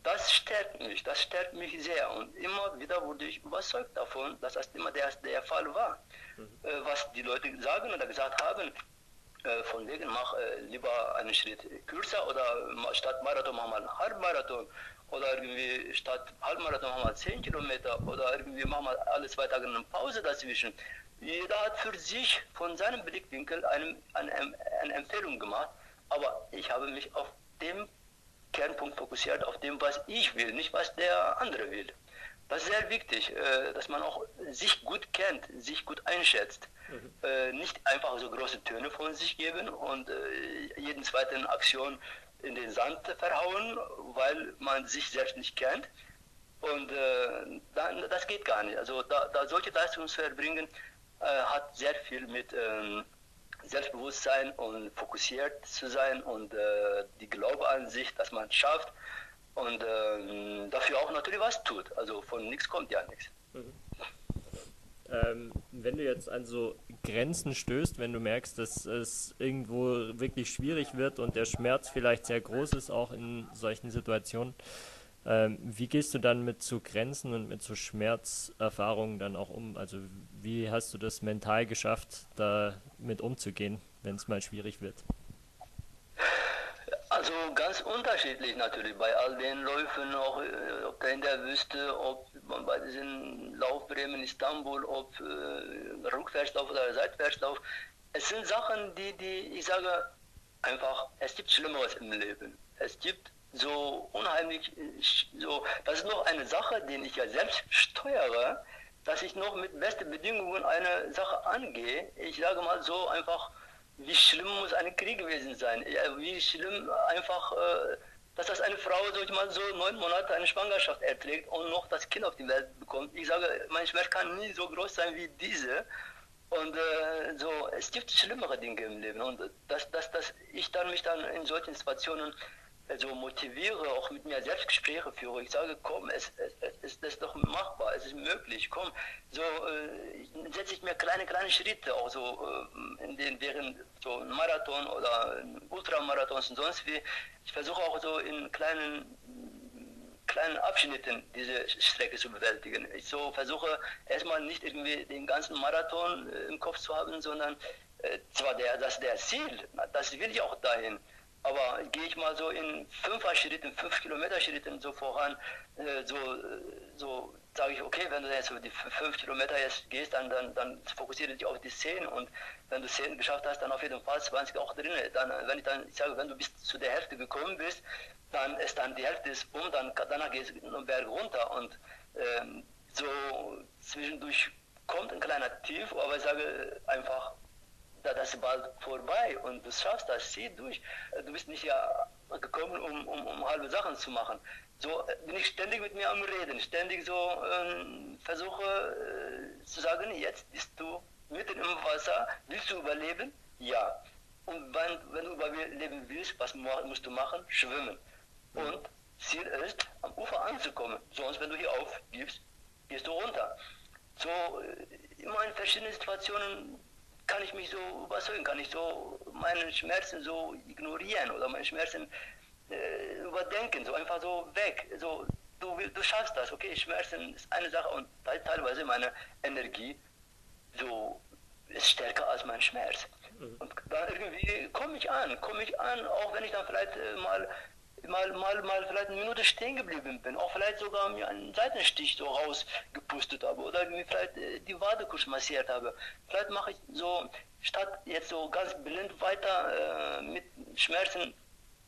Das stärkt mich, das stärkt mich sehr. Und immer wieder wurde ich überzeugt davon, dass das immer der, der Fall war. Mhm. Äh, was die Leute sagen oder gesagt haben, äh, von wegen mach äh, lieber einen Schritt kürzer oder statt Marathon mach mal einen Halbmarathon oder irgendwie statt Halbmarathon mach mal 10 Kilometer oder irgendwie mach mal alle zwei Tage eine Pause dazwischen. Jeder hat für sich von seinem Blickwinkel eine, eine, eine Empfehlung gemacht, aber ich habe mich auf dem Kernpunkt fokussiert auf dem, was ich will, nicht was der andere will. Das ist sehr wichtig, äh, dass man auch sich gut kennt, sich gut einschätzt. Mhm. Äh, nicht einfach so große Töne von sich geben und äh, jeden zweiten Aktion in den Sand verhauen, weil man sich selbst nicht kennt. Und das geht gar nicht. Also da, da solche Leistungen zu erbringen, hat sehr viel mit Selbstbewusstsein und fokussiert zu sein und äh, die Glaube an sich, dass man es schafft und äh, dafür auch natürlich was tut. Also von nichts kommt ja nichts. Mhm. Ähm, wenn du jetzt an so Grenzen stößt, wenn du merkst, dass es irgendwo wirklich schwierig wird und der Schmerz vielleicht sehr groß ist, auch in solchen Situationen, ähm, wie gehst du dann mit so Grenzen und mit so Schmerzerfahrungen dann auch um? Also wie hast du das mental geschafft, da mit umzugehen, wenn es mal schwierig wird? Also ganz unterschiedlich natürlich bei all den Läufen, auch äh, ob da in der Wüste, ob bei diesen Laufbremen Istanbul, ob äh, Rückwärtslauf oder Seitwärtslauf. Es sind Sachen, die, die ich sage einfach, es gibt Schlimmeres im Leben. Es gibt so unheimlich, so, das ist noch eine Sache, die ich ja selbst steuere, dass ich noch mit besten Bedingungen eine Sache angehe. Ich sage mal so einfach, wie schlimm muss ein Krieg gewesen sein? Wie schlimm einfach, äh, dass das eine Frau, sag ich mal, so neun Monate eine Schwangerschaft erträgt und noch das Kind auf die Welt bekommt. Ich sage, mein Schmerz kann nie so groß sein wie diese. Und äh, so, es gibt schlimmere Dinge im Leben. Und dass, dass, dass ich dann mich dann in solchen Situationen also motiviere, auch mit mir selbst Gespräche führe. Ich sage, komm, es, es, es, es ist doch machbar, es ist möglich, komm. So äh, setze ich mir kleine, kleine Schritte, auch so äh, in den, während so ein Marathon oder Ultramarathons und sonst wie. Ich versuche auch so in kleinen kleinen Abschnitten diese Strecke zu bewältigen. Ich so versuche erstmal nicht irgendwie den ganzen Marathon äh, im Kopf zu haben, sondern äh, zwar der, das der Ziel, das will ich auch dahin. Aber gehe ich mal so in fünfer Schritten, fünf Kilometer Schritten so voran, äh, so, so sage ich, okay, wenn du jetzt so die fünf Kilometer jetzt gehst, dann, dann, dann fokussiere dich auf die zehn und wenn du zehn geschafft hast, dann auf jeden Fall 20 auch drin. Dann, wenn ich dann ich sage, wenn du bis zu der Hälfte gekommen bist, dann ist dann die Hälfte ist um, dann danach gehst du einen Berg runter und ähm, so zwischendurch kommt ein kleiner Tief, aber ich sage einfach, das ist bald vorbei und du schaffst das, zieh durch. Du bist nicht ja gekommen, um, um, um halbe Sachen zu machen. So bin ich ständig mit mir am Reden, ständig so ähm, versuche äh, zu sagen, jetzt bist du mitten im Wasser, willst du überleben? Ja. Und wenn, wenn du überleben willst, was musst du machen? Schwimmen. Und Ziel ist, am Ufer anzukommen. Sonst, wenn du hier aufgibst, gehst du runter. So, äh, immer in verschiedenen Situationen kann ich mich so überzeugen, kann ich so meine Schmerzen so ignorieren oder meine Schmerzen äh, überdenken, so einfach so weg. So, du, du schaffst das, okay, Schmerzen ist eine Sache und teilweise meine Energie so ist stärker als mein Schmerz. Mhm. Und dann irgendwie komme ich an, komme ich an, auch wenn ich dann vielleicht äh, mal mal, mal, mal vielleicht eine Minute stehen geblieben bin, auch vielleicht sogar mir einen Seitenstich so rausgepustet habe oder vielleicht äh, die Wade massiert habe. Vielleicht mache ich so, statt jetzt so ganz blind weiter äh, mit Schmerzen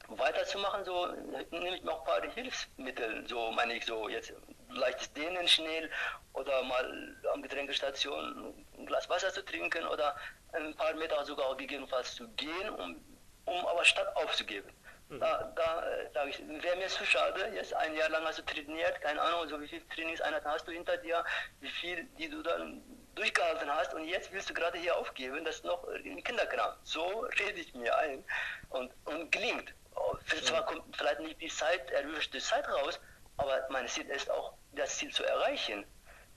weiterzumachen, so nehme ich mir auch ein paar Hilfsmittel, so meine ich so jetzt leichtes Dehnen schnell oder mal am Getränkestation ein Glas Wasser zu trinken oder ein paar Meter sogar gegebenenfalls zu gehen, um, um aber statt aufzugeben. Da, da äh, sage ich, wäre mir zu schade, jetzt ein Jahr lang hast du trainiert, keine Ahnung, so wie viele Trainingseinheiten hast du hinter dir, wie viel, die du dann durchgehalten hast und jetzt willst du gerade hier aufgeben, das ist noch ein Kinderkram. So rede ich mir ein und, und gelingt. Oh, zwar kommt vielleicht nicht die Zeit, erwünschte Zeit raus, aber mein Ziel ist auch, das Ziel zu erreichen.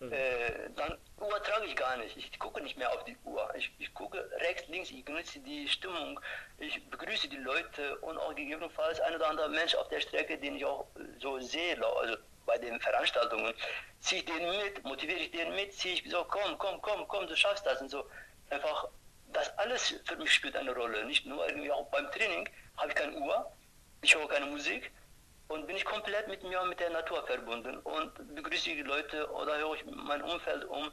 Äh, dann Uhr trage ich gar nicht. Ich gucke nicht mehr auf die Uhr. Ich, ich gucke rechts, links, ich genieße die Stimmung, ich begrüße die Leute und auch gegebenenfalls ein oder andere Mensch auf der Strecke, den ich auch so sehe, also bei den Veranstaltungen, ziehe ich den mit, motiviere ich den mit, ziehe ich so, komm, komm, komm, komm, du schaffst das und so. Einfach, das alles für mich spielt eine Rolle. Nicht nur irgendwie auch beim Training habe ich keine Uhr, ich höre keine Musik, und bin ich komplett mit mir, mit der Natur verbunden und begrüße die Leute oder höre ich mein Umfeld um.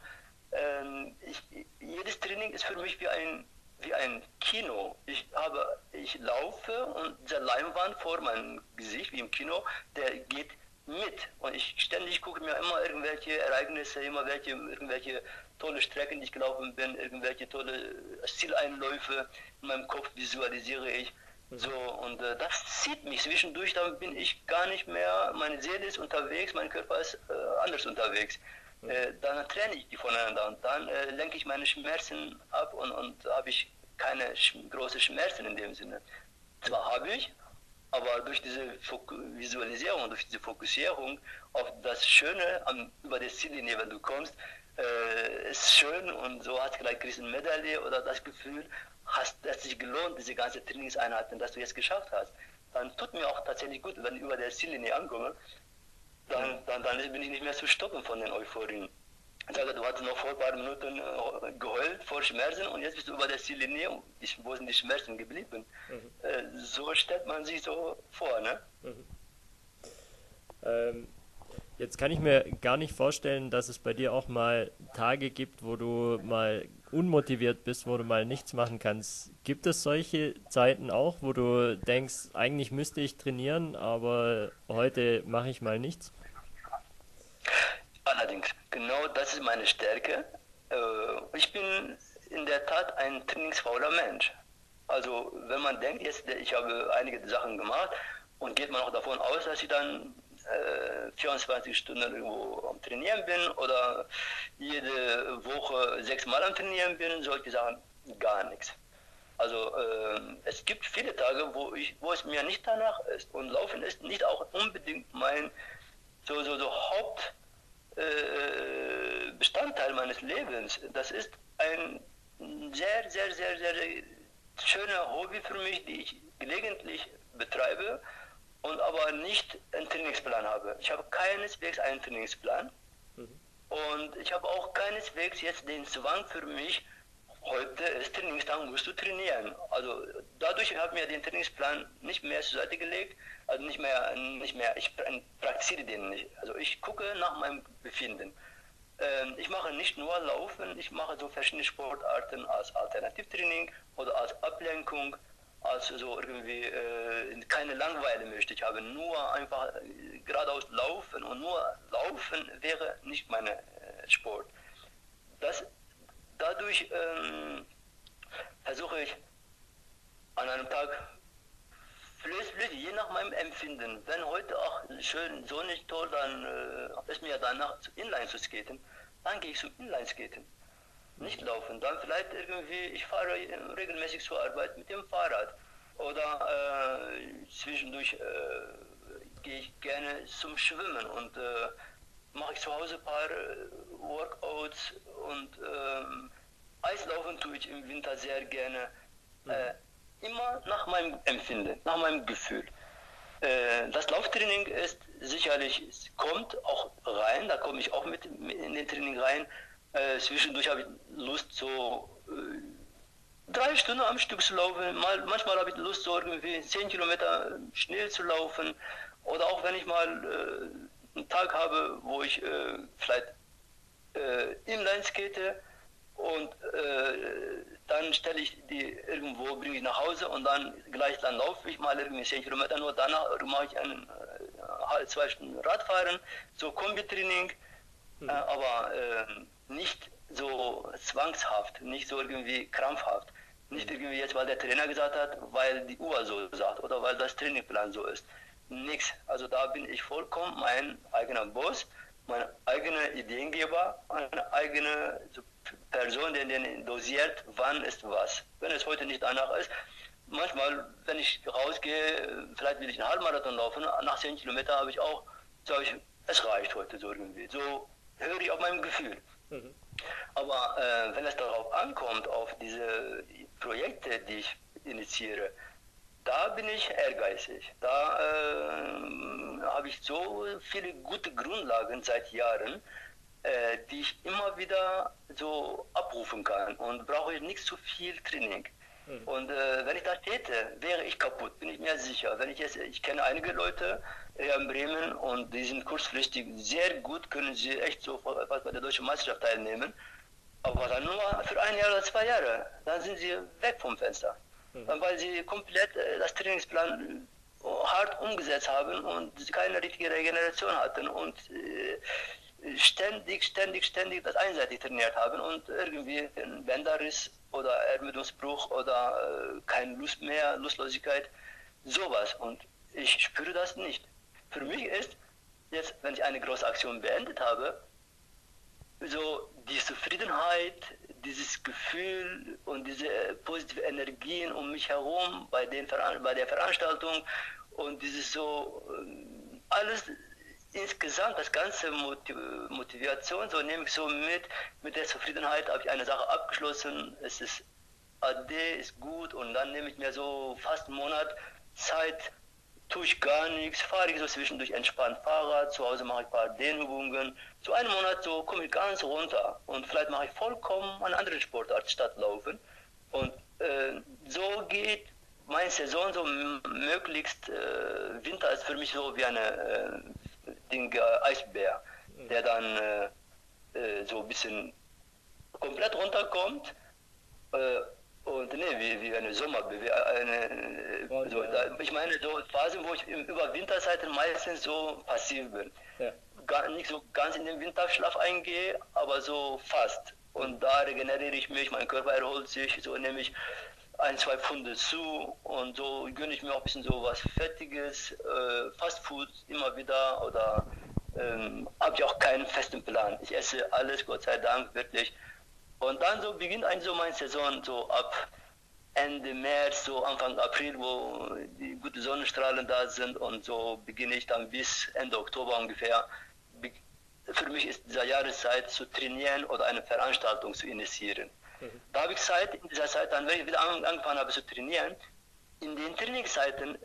Ähm, ich, jedes Training ist für mich wie ein, wie ein Kino. Ich, habe, ich laufe und der Leinwand vor meinem Gesicht, wie im Kino, der geht mit. Und ich ständig gucke mir immer irgendwelche Ereignisse, immer welche, irgendwelche tolle Strecken, die ich gelaufen bin, irgendwelche tolle Zieleinläufe in meinem Kopf visualisiere ich. So, und äh, das zieht mich zwischendurch, dann bin ich gar nicht mehr, meine Seele ist unterwegs, mein Körper ist äh, anders unterwegs. Äh, dann trenne ich die voneinander und dann äh, lenke ich meine Schmerzen ab und, und habe ich keine sch großen Schmerzen in dem Sinne. Zwar habe ich, aber durch diese Fok Visualisierung, durch diese Fokussierung auf das Schöne am, über das Ziellinie, wenn du kommst, äh, ist schön und so hast du gleich eine Medaille oder das Gefühl, hast es sich gelohnt, diese ganze Trainingseinheiten, dass du jetzt geschafft hast. Dann tut mir auch tatsächlich gut, wenn ich über der Ziellinie ankomme, dann, dann, dann bin ich nicht mehr zu stoppen von den Euphorien. Ich sage, du hattest noch vor ein paar Minuten äh, geheult vor Schmerzen und jetzt bist du über der Ziellinie, wo sind die Schmerzen geblieben? Mhm. Äh, so stellt man sich so vor, ne? Mhm. Ähm, Jetzt kann ich mir gar nicht vorstellen, dass es bei dir auch mal Tage gibt, wo du mal unmotiviert bist, wo du mal nichts machen kannst. Gibt es solche Zeiten auch, wo du denkst, eigentlich müsste ich trainieren, aber heute mache ich mal nichts? Allerdings, genau das ist meine Stärke. Äh, ich bin in der Tat ein trainingsfauler Mensch. Also wenn man denkt, jetzt ich habe einige Sachen gemacht und geht man auch davon aus, dass ich dann 24 äh, Stunden irgendwo am Trainieren bin oder jede Woche sechs Mal am Trainieren bin, solche Sachen gar nichts. Also äh, es gibt viele Tage, wo, ich, wo es mir nicht danach ist und Laufen ist nicht auch unbedingt mein so, so, so Hauptbestandteil äh, meines Lebens. Das ist ein sehr, sehr, sehr, sehr schöner Hobby für mich, die ich gelegentlich betreibe und aber nicht einen Trainingsplan habe. Ich habe keineswegs einen Trainingsplan. Und ich habe auch keineswegs jetzt den Zwang für mich, heute ist Trainingstag, musst du trainieren. Also dadurch habe ich mir den Trainingsplan nicht mehr zur Seite gelegt, also nicht mehr, nicht mehr, ich praktiziere den nicht. Also ich gucke nach meinem Befinden. Ähm, ich mache nicht nur Laufen, ich mache so verschiedene Sportarten als Alternativtraining oder als Ablenkung als so irgendwie äh, keine Langeweile möchte. Ich habe nur einfach äh, geradeaus laufen und nur laufen wäre nicht mein äh, Sport. Das, dadurch ähm, versuche ich an einem Tag flüssig, je nach meinem Empfinden, wenn heute auch schön sonnig toll, dann äh, ist mir danach zu Inline zu skaten, dann gehe ich zu Inline skaten nicht laufen. Dann vielleicht irgendwie, ich fahre regelmäßig zur Arbeit mit dem Fahrrad. Oder äh, zwischendurch äh, gehe ich gerne zum Schwimmen und äh, mache ich zu Hause ein paar äh, Workouts und ähm, Eislaufen tue ich im Winter sehr gerne. Mhm. Äh, immer nach meinem Empfinden, nach meinem Gefühl. Äh, das Lauftraining ist sicherlich, es kommt auch rein, da komme ich auch mit in den Training rein, äh, zwischendurch habe ich Lust, so äh, drei Stunden am Stück zu laufen. Mal, manchmal habe ich Lust, so irgendwie zehn Kilometer schnell zu laufen. Oder auch wenn ich mal äh, einen Tag habe, wo ich äh, vielleicht äh, inline skate und äh, dann stelle ich die irgendwo, bringe ich nach Hause und dann gleich dann laufe ich mal irgendwie 10 Kilometer, nur danach mache ich einen äh, zwei Stunden Radfahren, so Kombitraining, mhm. aber äh, nicht so zwangshaft, nicht so irgendwie krampfhaft. Nicht irgendwie jetzt, weil der Trainer gesagt hat, weil die Uhr so sagt oder weil das Trainingplan so ist. Nix. Also da bin ich vollkommen mein eigener Boss, mein eigener Ideengeber, eine eigene Person, die den dosiert, wann ist was. Wenn es heute nicht danach ist, manchmal, wenn ich rausgehe, vielleicht will ich einen Halbmarathon laufen, nach 10 Kilometern habe ich auch, sage ich, es reicht heute so irgendwie. So höre ich auf mein Gefühl. Aber äh, wenn es darauf ankommt, auf diese Projekte, die ich initiiere, da bin ich ehrgeizig. Da äh, habe ich so viele gute Grundlagen seit Jahren, äh, die ich immer wieder so abrufen kann und brauche ich nicht zu viel Training. Mhm. Und äh, wenn ich das täte, wäre ich kaputt, bin ich mir sicher. Wenn ich jetzt, ich kenne einige Leute hier in Bremen und die sind kurzfristig sehr gut, können sie echt so bei der deutschen Meisterschaft teilnehmen. Aber dann nur für ein Jahr oder zwei Jahre. Dann sind sie weg vom Fenster. Mhm. Weil sie komplett äh, das Trainingsplan äh, hart umgesetzt haben und keine richtige Regeneration hatten und äh, ständig, ständig, ständig das einseitig trainiert haben und irgendwie den Bänderriss oder Ermüdungsbruch oder äh, keine Lust mehr, Lustlosigkeit, sowas. Und ich spüre das nicht. Für mich ist jetzt, wenn ich eine große Aktion beendet habe, so die Zufriedenheit, dieses Gefühl und diese positive Energien um mich herum bei, den, bei der Veranstaltung und dieses so, ähm, alles insgesamt das ganze Motivation, so nehme ich so mit, mit der Zufriedenheit habe ich eine Sache abgeschlossen, es ist AD, ist gut und dann nehme ich mir so fast einen Monat Zeit, tue ich gar nichts, fahre ich so zwischendurch entspannt Fahrrad, zu Hause mache ich ein paar Dehnübungen. So einen Monat so komme ich ganz runter und vielleicht mache ich vollkommen eine andere Sportart statt Laufen. Und äh, so geht meine Saison so möglichst, äh, Winter ist für mich so wie eine äh, Ding, äh, Eisbär, der dann äh, äh, so ein bisschen komplett runterkommt und nee, wie, wie eine Sommerbewegung. So, ich meine, so Phasen, wo ich über Winterzeiten meistens so passiv bin. Ja. Gar nicht so ganz in den Winterschlaf eingehe, aber so fast. Und da regeneriere ich mich, mein Körper erholt sich, so nehme ich ein, zwei Pfunde zu und so gönne ich mir auch ein bisschen so was Fettiges, äh, Fastfood immer wieder oder ähm, habe ich auch keinen festen Plan. Ich esse alles, Gott sei Dank, wirklich und dann so beginnt eigentlich so meine Saison so ab Ende März, so Anfang April, wo die guten Sonnenstrahlen da sind und so beginne ich dann bis Ende Oktober ungefähr. Für mich ist diese Jahreszeit zu trainieren oder eine Veranstaltung zu initiieren. Mhm. Da habe ich Zeit, in dieser Zeit, dann, wenn ich wieder angefangen habe zu trainieren, in den Trainingszeiten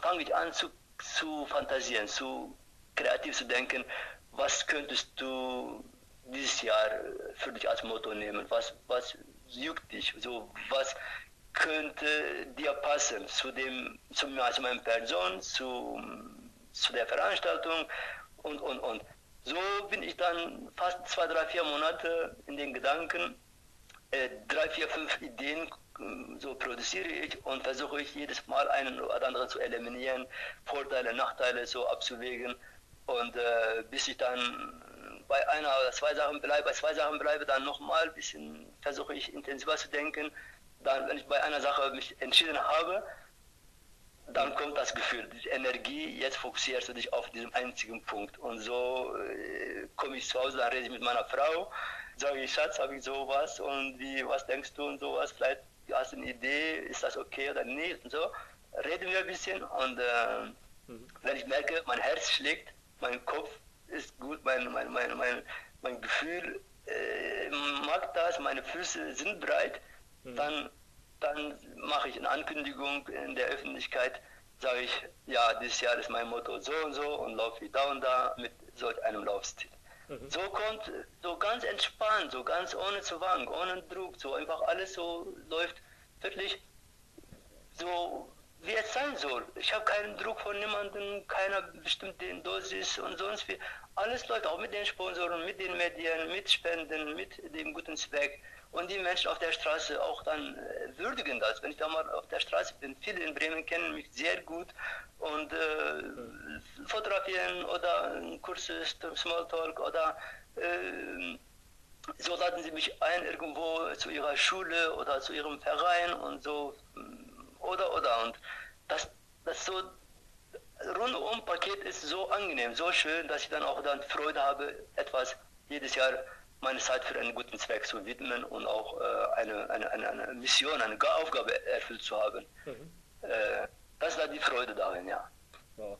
fange ich an zu, zu fantasieren, zu kreativ zu denken, was könntest du dieses Jahr für dich als Motto nehmen? Was, was juckt dich? So, was könnte dir passen zu dem, zu, also meiner Person, zu, zu der Veranstaltung und, und, und. So bin ich dann fast zwei, drei, vier Monate in den Gedanken, äh, drei, vier, fünf Ideen so produziere ich und versuche ich jedes Mal einen oder anderen zu eliminieren, Vorteile, Nachteile so abzuwägen und äh, bis ich dann bei einer oder zwei Sachen bleibe, bei zwei Sachen bleibe, dann nochmal ein bisschen versuche ich intensiver zu denken. Dann, wenn ich bei einer Sache mich entschieden habe, dann kommt das Gefühl, die Energie, jetzt fokussierst du dich auf diesen einzigen Punkt. Und so äh, komme ich zu Hause, dann rede ich mit meiner Frau, sage ich, Schatz, habe ich sowas und wie, was denkst du und sowas, vielleicht hast du eine Idee, ist das okay oder nicht und so. Reden wir ein bisschen und äh, mhm. wenn ich merke, mein Herz schlägt, mein Kopf ist gut, mein, mein, mein, mein, mein Gefühl äh, mag das, meine Füße sind breit, mhm. dann, dann mache ich eine Ankündigung in der Öffentlichkeit, sage ich, ja, dieses Jahr ist mein Motto so und so und laufe ich da und da mit solch einem Laufstil. So kommt, so ganz entspannt, so ganz ohne zu wanken, ohne Druck, so einfach alles so läuft wirklich so wie es sein soll. Ich habe keinen Druck von niemandem, keiner bestimmt den Dosis und sonst wie. Alles läuft auch mit den Sponsoren, mit den Medien, mit Spenden, mit dem guten Zweck. Und die Menschen auf der Straße auch dann äh, würdigen das. Wenn ich da mal auf der Straße bin, viele in Bremen kennen mich sehr gut und äh, fotografieren oder ein kurzes Smalltalk oder äh, so laden sie mich ein irgendwo zu ihrer Schule oder zu ihrem Verein und so oder oder und das, das so rundum Paket ist so angenehm, so schön, dass ich dann auch dann Freude habe, etwas jedes Jahr meine Zeit für einen guten Zweck zu widmen und auch äh, eine, eine, eine, Mission, eine Aufgabe erfüllt zu haben. Mhm. Äh, das da die Freude darin, ja. Wow.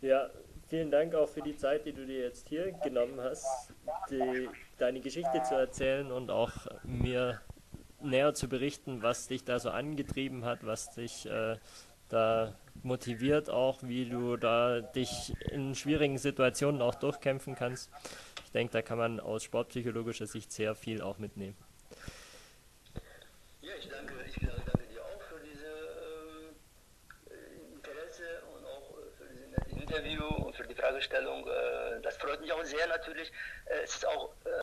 Ja, vielen Dank auch für die Zeit, die du dir jetzt hier genommen hast, die, deine Geschichte zu erzählen und auch mir näher zu berichten, was dich da so angetrieben hat, was dich äh, da motiviert auch, wie du da dich in schwierigen Situationen auch durchkämpfen kannst. Ich denke, da kann man aus sportpsychologischer Sicht sehr viel auch mitnehmen. Ja, ich danke, ich danke dir auch für diese äh, Interesse und auch für dieses Interview und für die Fragestellung. Äh, das freut mich auch sehr natürlich. Äh, es ist auch